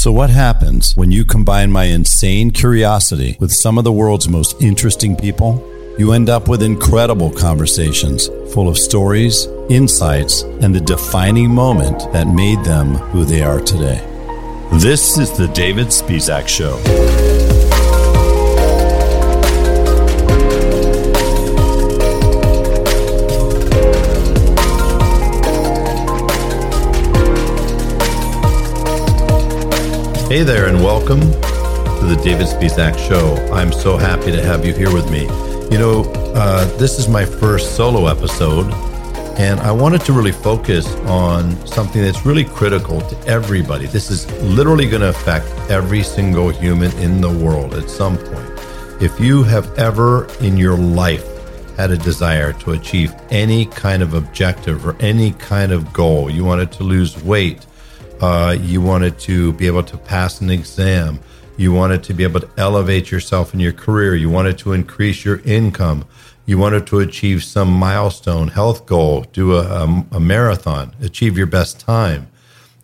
So, what happens when you combine my insane curiosity with some of the world's most interesting people? You end up with incredible conversations full of stories, insights, and the defining moment that made them who they are today. This is the David Spisak Show. Hey there, and welcome to the David Spisak Show. I'm so happy to have you here with me. You know, uh, this is my first solo episode, and I wanted to really focus on something that's really critical to everybody. This is literally going to affect every single human in the world at some point. If you have ever in your life had a desire to achieve any kind of objective or any kind of goal, you wanted to lose weight, uh, you wanted to be able to pass an exam. You wanted to be able to elevate yourself in your career. You wanted to increase your income. You wanted to achieve some milestone, health goal, do a, a, a marathon, achieve your best time.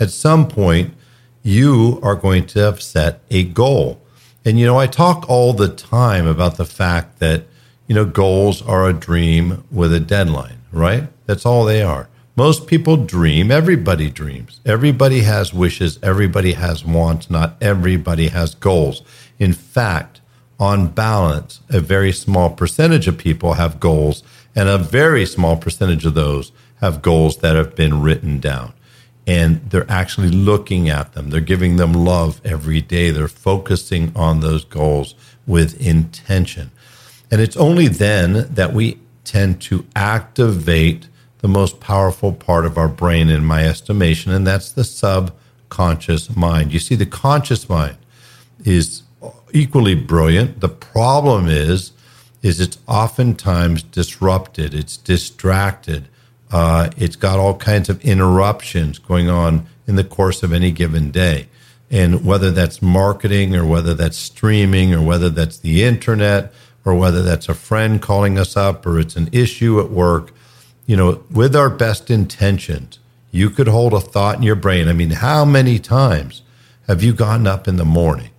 At some point, you are going to have set a goal. And, you know, I talk all the time about the fact that, you know, goals are a dream with a deadline, right? That's all they are. Most people dream. Everybody dreams. Everybody has wishes. Everybody has wants. Not everybody has goals. In fact, on balance, a very small percentage of people have goals, and a very small percentage of those have goals that have been written down. And they're actually looking at them. They're giving them love every day. They're focusing on those goals with intention. And it's only then that we tend to activate the most powerful part of our brain, in my estimation, and that's the subconscious mind. You see, the conscious mind is equally brilliant. The problem is, is it's oftentimes disrupted. It's distracted. Uh, it's got all kinds of interruptions going on in the course of any given day. And whether that's marketing or whether that's streaming or whether that's the internet or whether that's a friend calling us up or it's an issue at work, you know, with our best intentions, you could hold a thought in your brain. I mean, how many times have you gotten up in the morning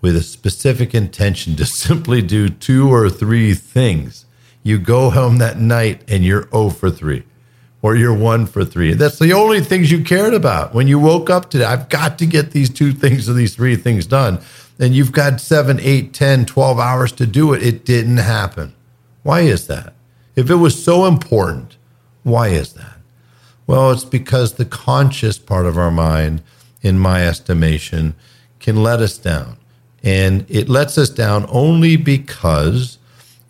with a specific intention to simply do two or three things? You go home that night and you're 0 for 3 or you're 1 for 3. That's the only things you cared about. When you woke up today, I've got to get these two things or these three things done. And you've got 7, 8, 10, 12 hours to do it. It didn't happen. Why is that? If it was so important, why is that? Well, it's because the conscious part of our mind, in my estimation, can let us down. And it lets us down only because,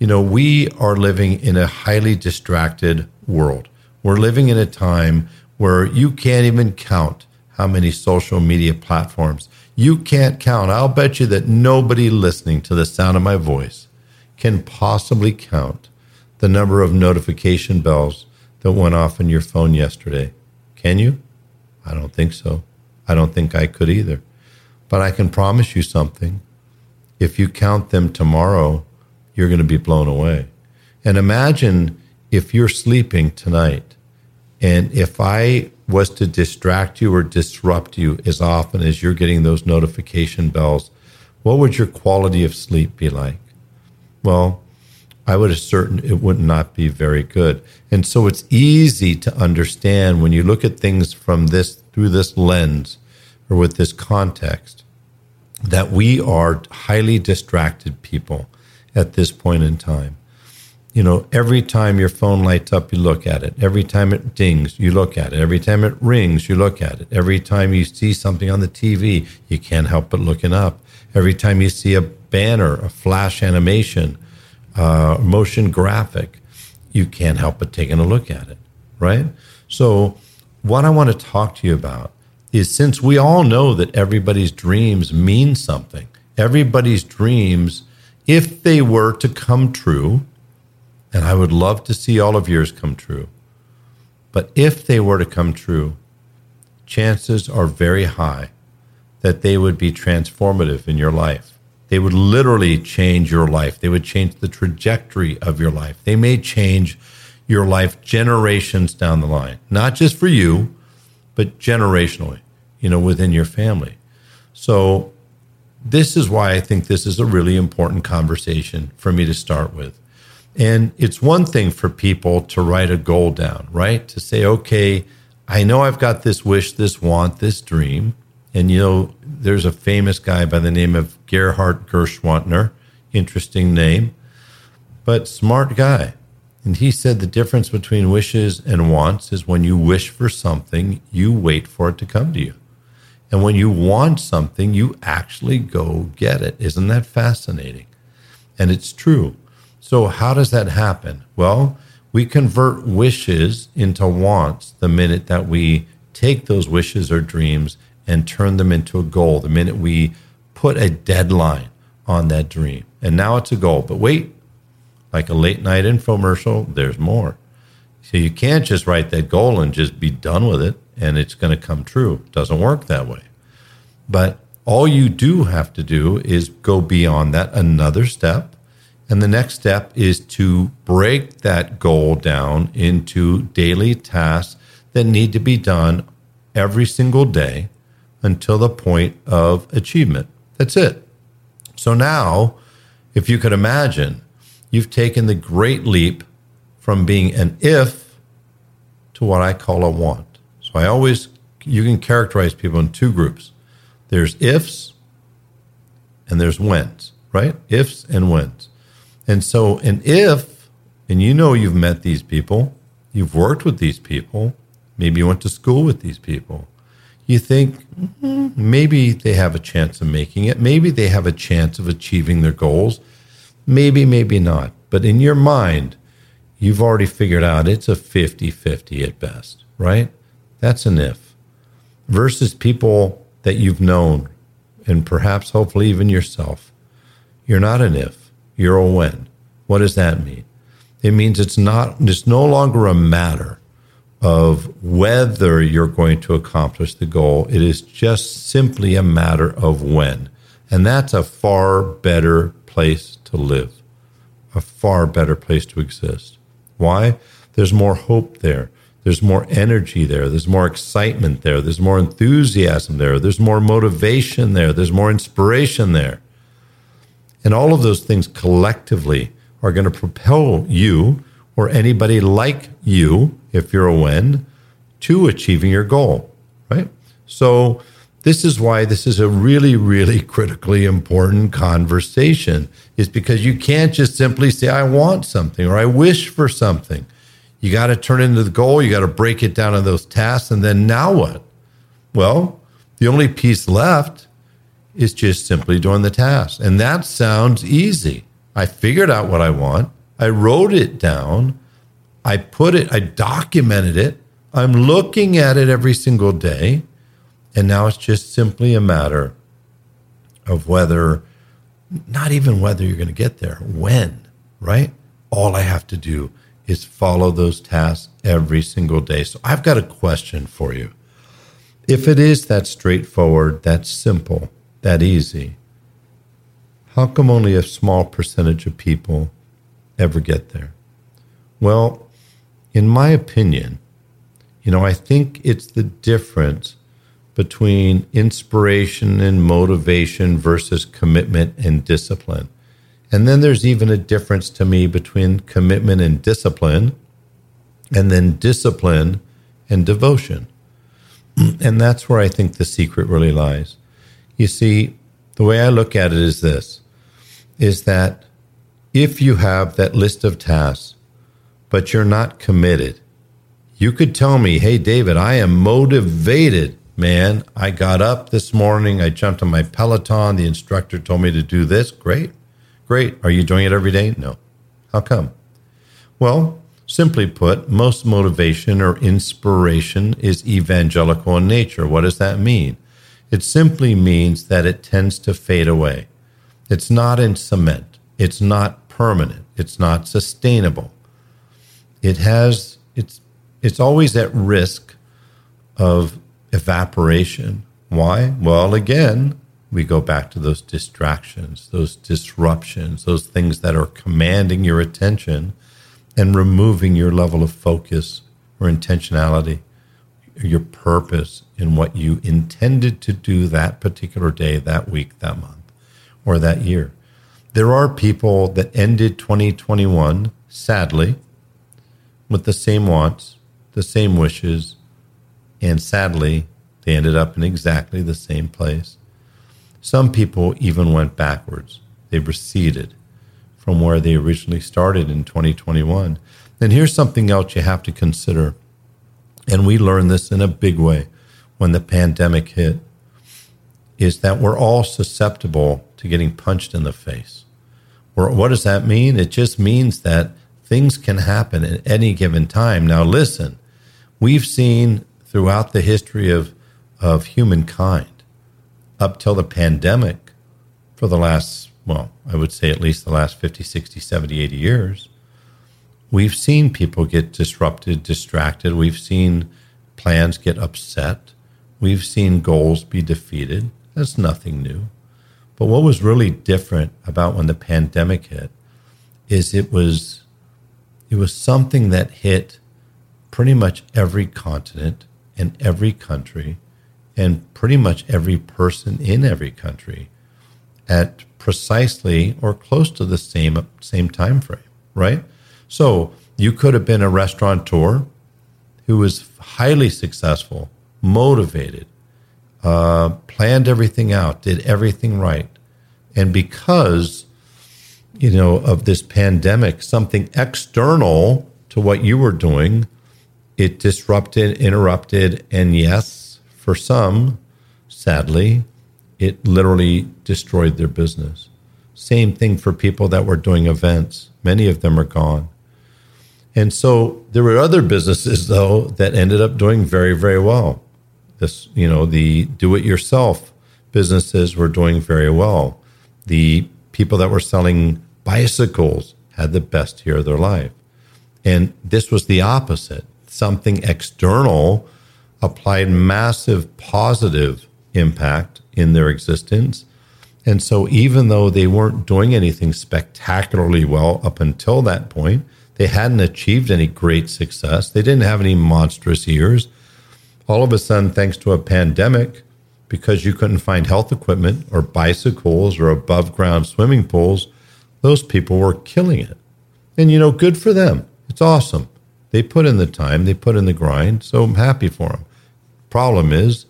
you know, we are living in a highly distracted world. We're living in a time where you can't even count how many social media platforms. You can't count. I'll bet you that nobody listening to the sound of my voice can possibly count the number of notification bells that went off on your phone yesterday. Can you? I don't think so. I don't think I could either. But I can promise you something. If you count them tomorrow, you're going to be blown away. And imagine if you're sleeping tonight and if I was to distract you or disrupt you as often as you're getting those notification bells, what would your quality of sleep be like? Well, I would ascertain it would not be very good. And so it's easy to understand when you look at things from this through this lens or with this context that we are highly distracted people at this point in time. You know, every time your phone lights up, you look at it. Every time it dings, you look at it. Every time it rings, you look at it. Every time you see something on the TV, you can't help but looking up. Every time you see a banner, a flash animation, uh, motion graphic, you can't help but taking a look at it, right? So, what I want to talk to you about is since we all know that everybody's dreams mean something, everybody's dreams, if they were to come true, and I would love to see all of yours come true, but if they were to come true, chances are very high that they would be transformative in your life. They would literally change your life. They would change the trajectory of your life. They may change your life generations down the line, not just for you, but generationally, you know, within your family. So, this is why I think this is a really important conversation for me to start with. And it's one thing for people to write a goal down, right? To say, okay, I know I've got this wish, this want, this dream. And, you know, there's a famous guy by the name of Gerhard Gschwandtner, interesting name, but smart guy. And he said the difference between wishes and wants is when you wish for something, you wait for it to come to you. And when you want something, you actually go get it. Isn't that fascinating? And it's true. So, how does that happen? Well, we convert wishes into wants the minute that we take those wishes or dreams and turn them into a goal, the minute we put a deadline on that dream. And now it's a goal. But wait, like a late night infomercial, there's more. So you can't just write that goal and just be done with it and it's going to come true. It doesn't work that way. But all you do have to do is go beyond that another step. And the next step is to break that goal down into daily tasks that need to be done every single day until the point of achievement. That's it. So now, if you could imagine, you've taken the great leap from being an if to what I call a want. So I always, you can characterize people in two groups there's ifs and there's whens, right? Ifs and whens. And so an if, and you know you've met these people, you've worked with these people, maybe you went to school with these people. You think mm-hmm, maybe they have a chance of making it. Maybe they have a chance of achieving their goals. Maybe, maybe not. But in your mind, you've already figured out it's a 50 50 at best, right? That's an if. Versus people that you've known, and perhaps hopefully even yourself. You're not an if, you're a when. What does that mean? It means it's not it's no longer a matter of whether you're going to accomplish the goal. It is just simply a matter of when. And that's a far better place to live, a far better place to exist. Why? There's more hope there. There's more energy there. There's more excitement there. There's more enthusiasm there. There's more motivation there. There's more inspiration there. And all of those things collectively are going to propel you or anybody like you, if you're a when, to achieving your goal, right? So, this is why this is a really, really critically important conversation, is because you can't just simply say, I want something or I wish for something. You got to turn into the goal. You got to break it down in those tasks. And then now what? Well, the only piece left is just simply doing the task. And that sounds easy. I figured out what I want. I wrote it down. I put it, I documented it. I'm looking at it every single day. And now it's just simply a matter of whether, not even whether you're going to get there, when, right? All I have to do is follow those tasks every single day. So I've got a question for you. If it is that straightforward, that simple, that easy, how come only a small percentage of people ever get there? Well, in my opinion, you know, I think it's the difference between inspiration and motivation versus commitment and discipline. And then there's even a difference to me between commitment and discipline, and then discipline and devotion. And that's where I think the secret really lies. You see, the way I look at it is this is that if you have that list of tasks, but you're not committed, you could tell me, hey, David, I am motivated, man. I got up this morning, I jumped on my Peloton, the instructor told me to do this. Great. Great. Are you doing it every day? No. How come? Well, simply put, most motivation or inspiration is evangelical in nature. What does that mean? It simply means that it tends to fade away. It's not in cement. It's not permanent. It's not sustainable. It has it's it's always at risk of evaporation. Why? Well, again, we go back to those distractions, those disruptions, those things that are commanding your attention and removing your level of focus or intentionality your purpose in what you intended to do that particular day, that week, that month, or that year. There are people that ended 2021, sadly, with the same wants, the same wishes, and sadly, they ended up in exactly the same place. Some people even went backwards. They receded from where they originally started in 2021. And here's something else you have to consider. And we learned this in a big way when the pandemic hit is that we're all susceptible to getting punched in the face. Or what does that mean? It just means that things can happen at any given time. Now, listen, we've seen throughout the history of, of humankind up till the pandemic for the last, well, I would say at least the last 50, 60, 70, 80 years, we've seen people get disrupted, distracted. We've seen plans get upset. We've seen goals be defeated. That's nothing new. But what was really different about when the pandemic hit is it was it was something that hit pretty much every continent and every country and pretty much every person in every country at precisely or close to the same same time frame, right? So you could have been a restaurateur who was highly successful, motivated, uh, planned everything out, did everything right, and because you know of this pandemic, something external to what you were doing, it disrupted, interrupted, and yes, for some, sadly, it literally destroyed their business. Same thing for people that were doing events. Many of them are gone. And so there were other businesses, though, that ended up doing very, very well. This, you know, the do it yourself businesses were doing very well. The people that were selling bicycles had the best year of their life. And this was the opposite something external applied massive positive impact in their existence. And so, even though they weren't doing anything spectacularly well up until that point, they hadn't achieved any great success. They didn't have any monstrous years. All of a sudden, thanks to a pandemic, because you couldn't find health equipment or bicycles or above ground swimming pools, those people were killing it. And, you know, good for them. It's awesome. They put in the time, they put in the grind. So I'm happy for them. Problem is,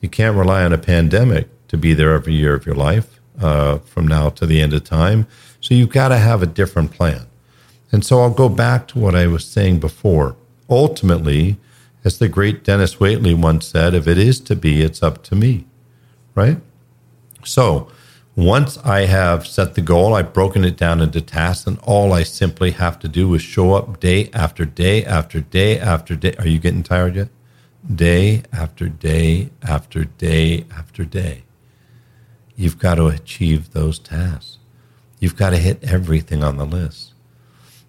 you can't rely on a pandemic to be there every year of your life uh, from now to the end of time. So you've got to have a different plan. And so I'll go back to what I was saying before. Ultimately, as the great Dennis Waitley once said, if it is to be, it's up to me. Right? So once I have set the goal, I've broken it down into tasks, and all I simply have to do is show up day after day after day after day. Are you getting tired yet? day after day after day after day. You've got to achieve those tasks. You've got to hit everything on the list.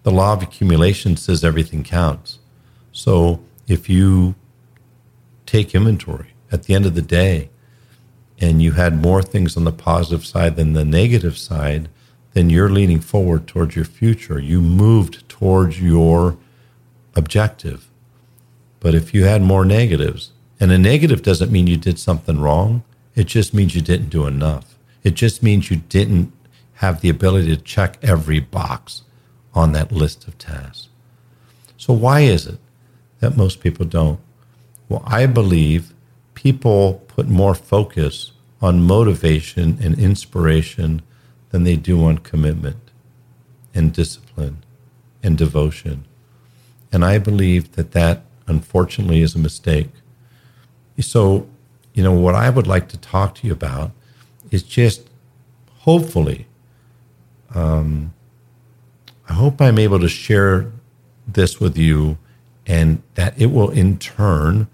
The law of accumulation says everything counts. So if you take inventory at the end of the day and you had more things on the positive side than the negative side, then you're leaning forward towards your future. You moved towards your objective. But if you had more negatives, and a negative doesn't mean you did something wrong, it just means you didn't do enough. It just means you didn't have the ability to check every box on that list of tasks. So, why is it that most people don't? Well, I believe people put more focus on motivation and inspiration than they do on commitment and discipline and devotion. And I believe that that unfortunately, is a mistake. So, you know, what I would like to talk to you about is just hopefully, um, I hope I'm able to share this with you and that it will in turn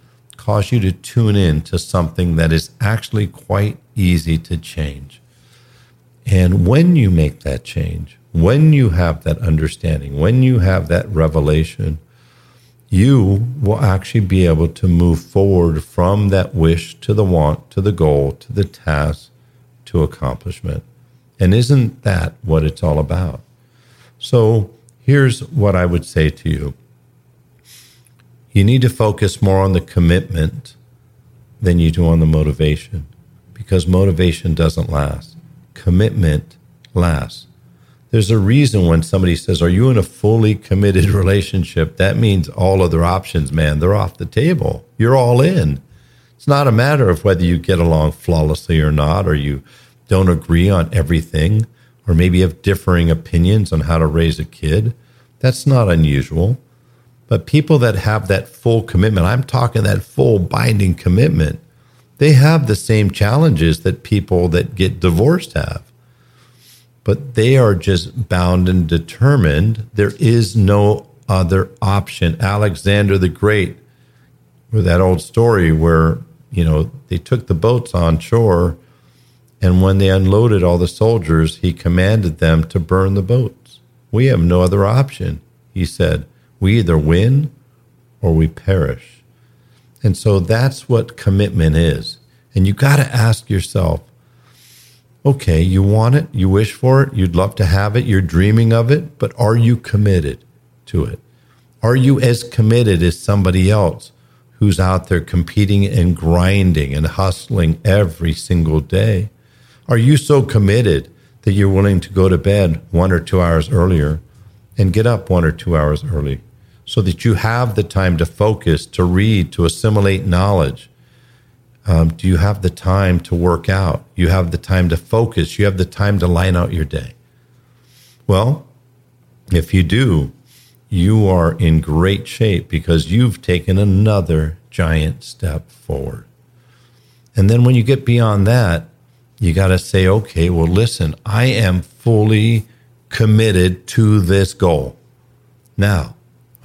cause you to tune in to something that is actually quite easy to change. And when you make that change, when you have that understanding, when you have that revelation, you will actually be able to move forward from that wish to the want, to the goal, to the task, to accomplishment. And isn't that what it's all about? So here's what I would say to you You need to focus more on the commitment than you do on the motivation because motivation doesn't last. Commitment lasts. There's a reason when somebody says, Are you in a fully committed relationship? That means all other options, man, they're off the table. You're all in. It's not a matter of whether you get along flawlessly or not, or you don't agree on everything, or maybe have differing opinions on how to raise a kid. That's not unusual. But people that have that full commitment, I'm talking that full binding commitment, they have the same challenges that people that get divorced have. But they are just bound and determined. There is no other option. Alexander the Great, with that old story where, you know, they took the boats on shore, and when they unloaded all the soldiers, he commanded them to burn the boats. We have no other option, he said. We either win or we perish. And so that's what commitment is. And you got to ask yourself okay, you want it, you wish for it, you'd love to have it, you're dreaming of it, but are you committed to it? Are you as committed as somebody else who's out there competing and grinding and hustling every single day? Are you so committed that you're willing to go to bed one or two hours earlier and get up one or two hours early so that you have the time to focus, to read, to assimilate knowledge? Um, do you have the time to work out? You have the time to focus. You have the time to line out your day. Well, if you do, you are in great shape because you've taken another giant step forward. And then when you get beyond that, you got to say, okay, well, listen, I am fully committed to this goal. Now,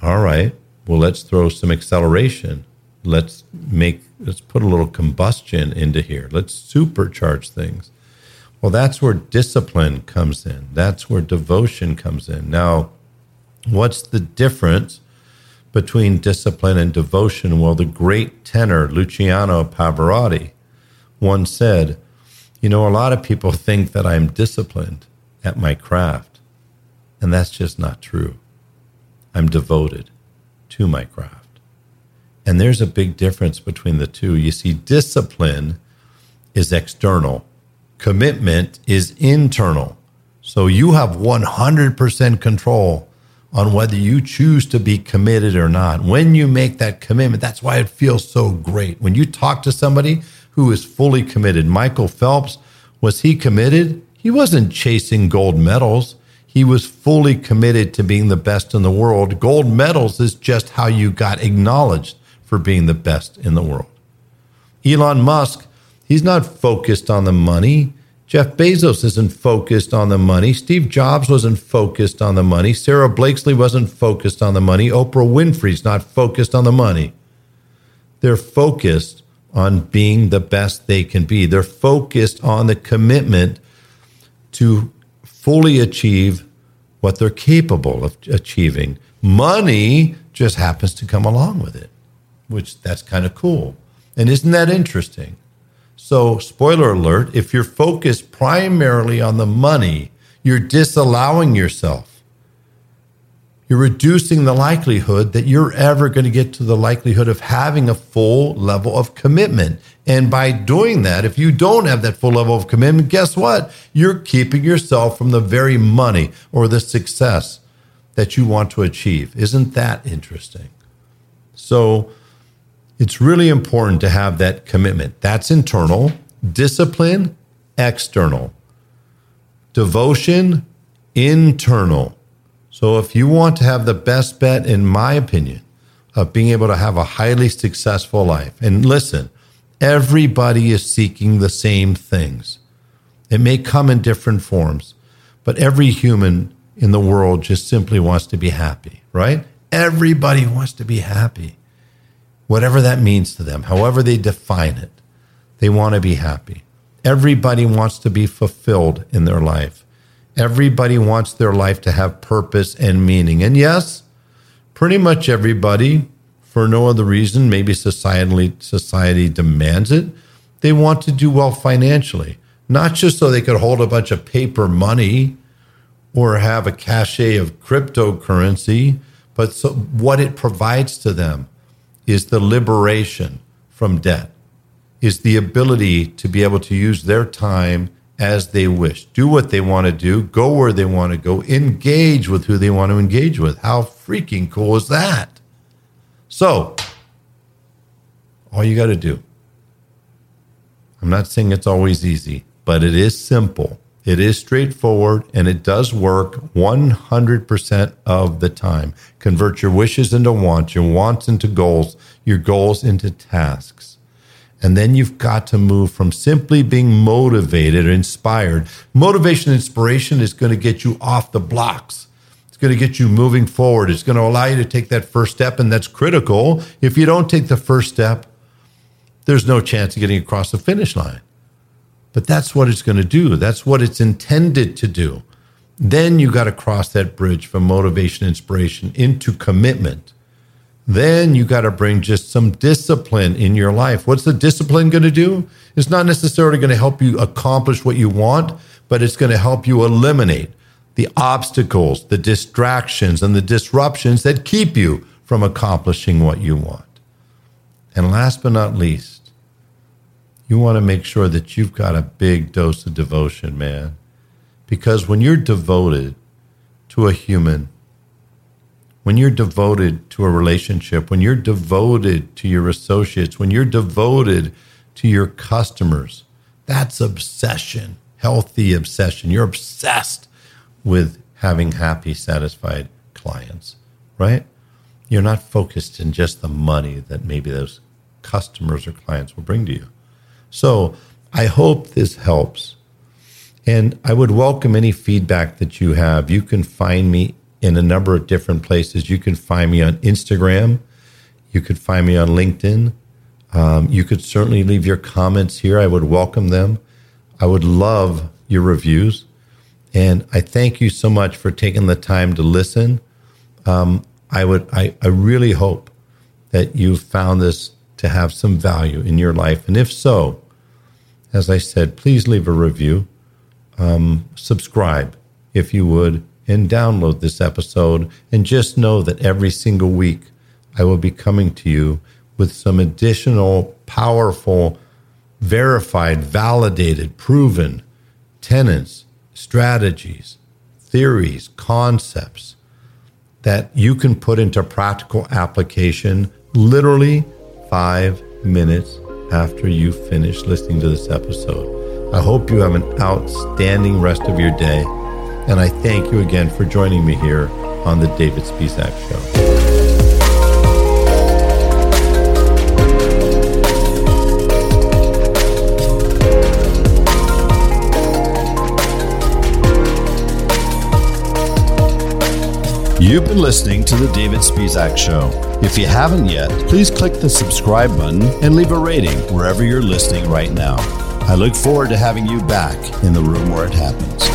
all right, well, let's throw some acceleration. Let's make, let's put a little combustion into here. Let's supercharge things. Well, that's where discipline comes in. That's where devotion comes in. Now, what's the difference between discipline and devotion? Well, the great tenor Luciano Pavarotti once said, You know, a lot of people think that I'm disciplined at my craft, and that's just not true. I'm devoted to my craft. And there's a big difference between the two. You see, discipline is external, commitment is internal. So you have 100% control on whether you choose to be committed or not. When you make that commitment, that's why it feels so great. When you talk to somebody who is fully committed, Michael Phelps, was he committed? He wasn't chasing gold medals. He was fully committed to being the best in the world. Gold medals is just how you got acknowledged for being the best in the world. Elon Musk, he's not focused on the money. Jeff Bezos isn't focused on the money. Steve Jobs wasn't focused on the money. Sarah Blakesley wasn't focused on the money. Oprah Winfrey's not focused on the money. They're focused on being the best they can be. They're focused on the commitment to fully achieve what they're capable of achieving. Money just happens to come along with it, which that's kind of cool. And isn't that interesting? So, spoiler alert if you're focused primarily on the money, you're disallowing yourself you're reducing the likelihood that you're ever going to get to the likelihood of having a full level of commitment. And by doing that, if you don't have that full level of commitment, guess what? You're keeping yourself from the very money or the success that you want to achieve. Isn't that interesting? So it's really important to have that commitment. That's internal, discipline, external, devotion, internal. So if you want to have the best bet, in my opinion, of being able to have a highly successful life, and listen, everybody is seeking the same things. It may come in different forms, but every human in the world just simply wants to be happy, right? Everybody wants to be happy, whatever that means to them, however they define it. They want to be happy. Everybody wants to be fulfilled in their life. Everybody wants their life to have purpose and meaning. And yes, pretty much everybody, for no other reason, maybe societally, society demands it, they want to do well financially, not just so they could hold a bunch of paper money or have a cachet of cryptocurrency, but so what it provides to them is the liberation from debt, is the ability to be able to use their time as they wish, do what they want to do, go where they want to go, engage with who they want to engage with. How freaking cool is that? So, all you got to do, I'm not saying it's always easy, but it is simple. It is straightforward and it does work 100% of the time. Convert your wishes into wants, your wants into goals, your goals into tasks. And then you've got to move from simply being motivated or inspired. Motivation and inspiration is going to get you off the blocks. It's going to get you moving forward. It's going to allow you to take that first step, and that's critical. If you don't take the first step, there's no chance of getting across the finish line. But that's what it's going to do. That's what it's intended to do. Then you got to cross that bridge from motivation, inspiration into commitment. Then you got to bring just some discipline in your life. What's the discipline going to do? It's not necessarily going to help you accomplish what you want, but it's going to help you eliminate the obstacles, the distractions, and the disruptions that keep you from accomplishing what you want. And last but not least, you want to make sure that you've got a big dose of devotion, man. Because when you're devoted to a human, when you're devoted to a relationship, when you're devoted to your associates, when you're devoted to your customers, that's obsession, healthy obsession. You're obsessed with having happy, satisfied clients, right? You're not focused in just the money that maybe those customers or clients will bring to you. So I hope this helps. And I would welcome any feedback that you have. You can find me in a number of different places. You can find me on Instagram. You could find me on LinkedIn. Um, you could certainly leave your comments here. I would welcome them. I would love your reviews. And I thank you so much for taking the time to listen. Um, I would, I, I really hope that you found this to have some value in your life. And if so, as I said, please leave a review, um, subscribe if you would, and download this episode. And just know that every single week I will be coming to you with some additional powerful, verified, validated, proven tenets strategies, theories, concepts that you can put into practical application literally five minutes after you finish listening to this episode. I hope you have an outstanding rest of your day. And I thank you again for joining me here on the David Spisak Show. You've been listening to The David Spisak Show. If you haven't yet, please click the subscribe button and leave a rating wherever you're listening right now. I look forward to having you back in the room where it happens.